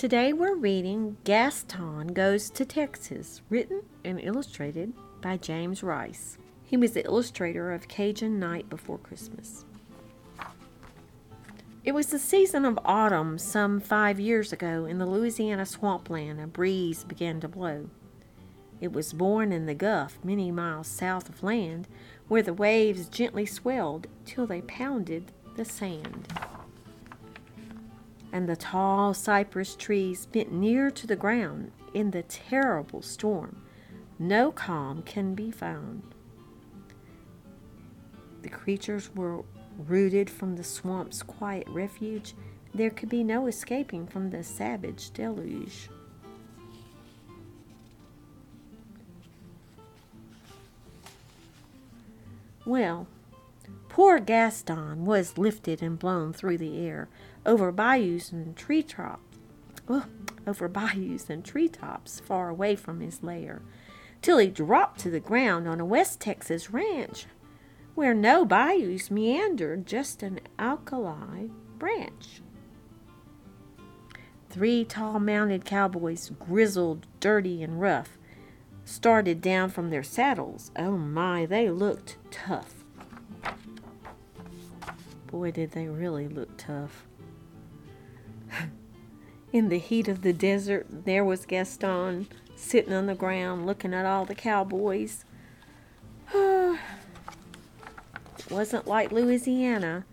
Today we're reading Gaston Goes to Texas, written and illustrated by James Rice. He was the illustrator of Cajun Night Before Christmas. It was the season of autumn some five years ago in the Louisiana swampland. A breeze began to blow. It was born in the Gulf, many miles south of land, where the waves gently swelled till they pounded the sand. And the tall cypress trees bent near to the ground in the terrible storm. No calm can be found. The creatures were Rooted from the swamp's quiet refuge, there could be no escaping from the savage deluge. Well, poor Gaston was lifted and blown through the air over bayous and tree tops, oh, over bayous and treetops far away from his lair, till he dropped to the ground on a West Texas ranch where no bayous meandered, just an alkali branch. Three tall mounted cowboys, grizzled, dirty, and rough, started down from their saddles. Oh my, they looked tough. Boy, did they really look tough. In the heat of the desert, there was Gaston sitting on the ground looking at all the cowboys. it wasn't like Louisiana,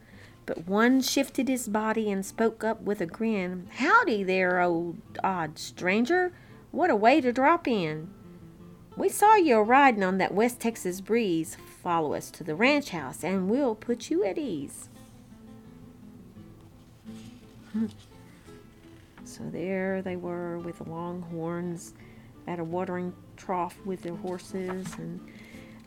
but one shifted his body and spoke up with a grin. Howdy there, old odd stranger. What a way to drop in. We saw you riding on that West Texas breeze. Follow us to the ranch house and we'll put you at ease. Hmm. so there they were with the longhorns at a watering trough with their horses and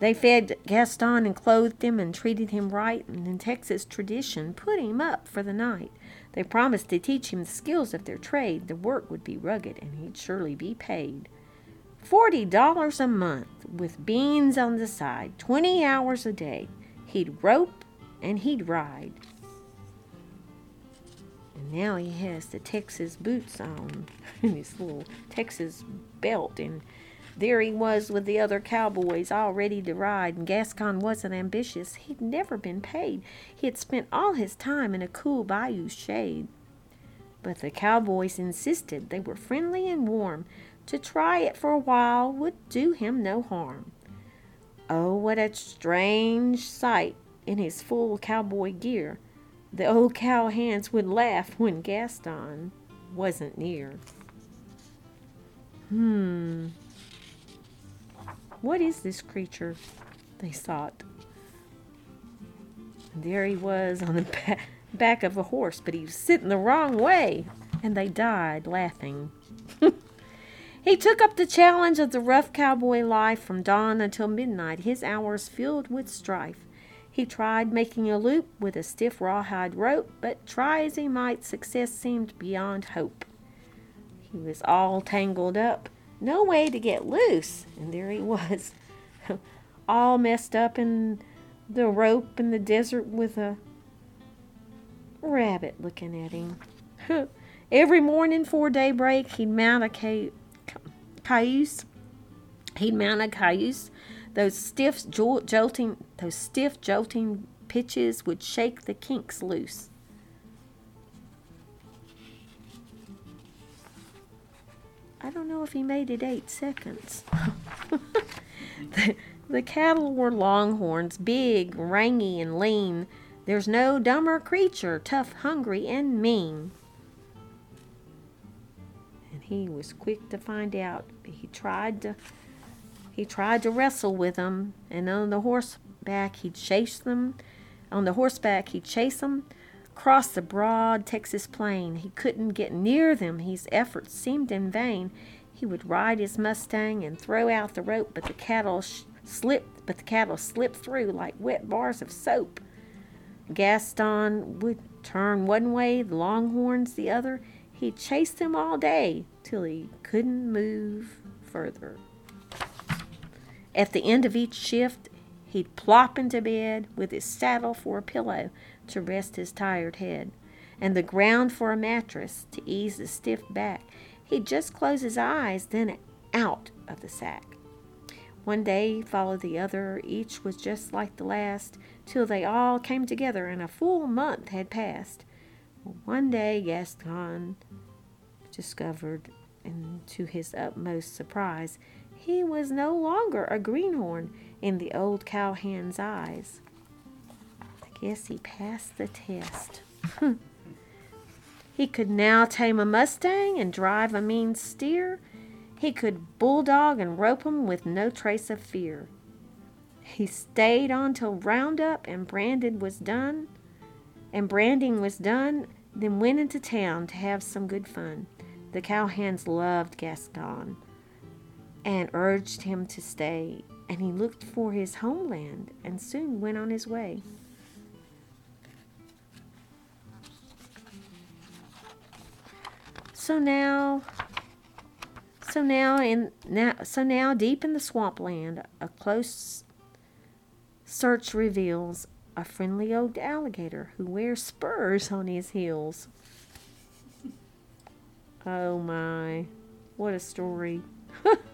they fed Gaston and clothed him and treated him right, and in Texas tradition, put him up for the night. They promised to teach him the skills of their trade. The work would be rugged, and he'd surely be paid. Forty dollars a month, with beans on the side, twenty hours a day. He'd rope and he'd ride. And now he has the Texas boots on, and his little Texas belt, and there he was with the other cowboys all ready to ride, and Gaston wasn't ambitious. He'd never been paid. He had spent all his time in a cool bayou shade. But the cowboys insisted they were friendly and warm. To try it for a while would do him no harm. Oh, what a strange sight in his full cowboy gear. The old cowhands would laugh when Gaston wasn't near. Hmm, what is this creature? They thought. There he was on the back of a horse, but he was sitting the wrong way. And they died laughing. he took up the challenge of the rough cowboy life from dawn until midnight, his hours filled with strife. He tried making a loop with a stiff rawhide rope, but try as he might, success seemed beyond hope. He was all tangled up no way to get loose. And there he was, all messed up in the rope in the desert with a rabbit looking at him. Every morning before daybreak, he'd mount a ca- cayuse. He'd mount a cayuse. Those stiff jolting, those stiff jolting pitches would shake the kinks loose. I don't know if he made it eight seconds. the, the cattle were longhorns, big, rangy, and lean. There's no dumber creature, tough, hungry, and mean. And he was quick to find out. He tried to he tried to wrestle with them, and on the horseback he'd chase them. On the horseback he'd chase them across the broad Texas plain. He couldn't get near them. His efforts seemed in vain. He would ride his Mustang and throw out the rope, but the cattle sh- slipped, but the cattle slipped through like wet bars of soap. Gaston would turn one way, the Longhorns the other. He'd chase them all day till he couldn't move further. At the end of each shift, he'd plop into bed with his saddle for a pillow to rest his tired head. and the ground for a mattress to ease the stiff back. He'd just close his eyes, then out of the sack. One day followed the other, each was just like the last, till they all came together and a full month had passed. One day Gaston discovered, and to his utmost surprise, he was no longer a greenhorn in the old cowhand's eyes. I guess he passed the test. he could now tame a mustang and drive a mean steer. He could bulldog and rope 'em with no trace of fear. He stayed on till roundup and branded was done, and branding was done, then went into town to have some good fun. The cowhands loved Gaston and urged him to stay, and he looked for his homeland and soon went on his way. So now so now in now so now deep in the swampland, a close search reveals a friendly old alligator who wears spurs on his heels. Oh my, what a story.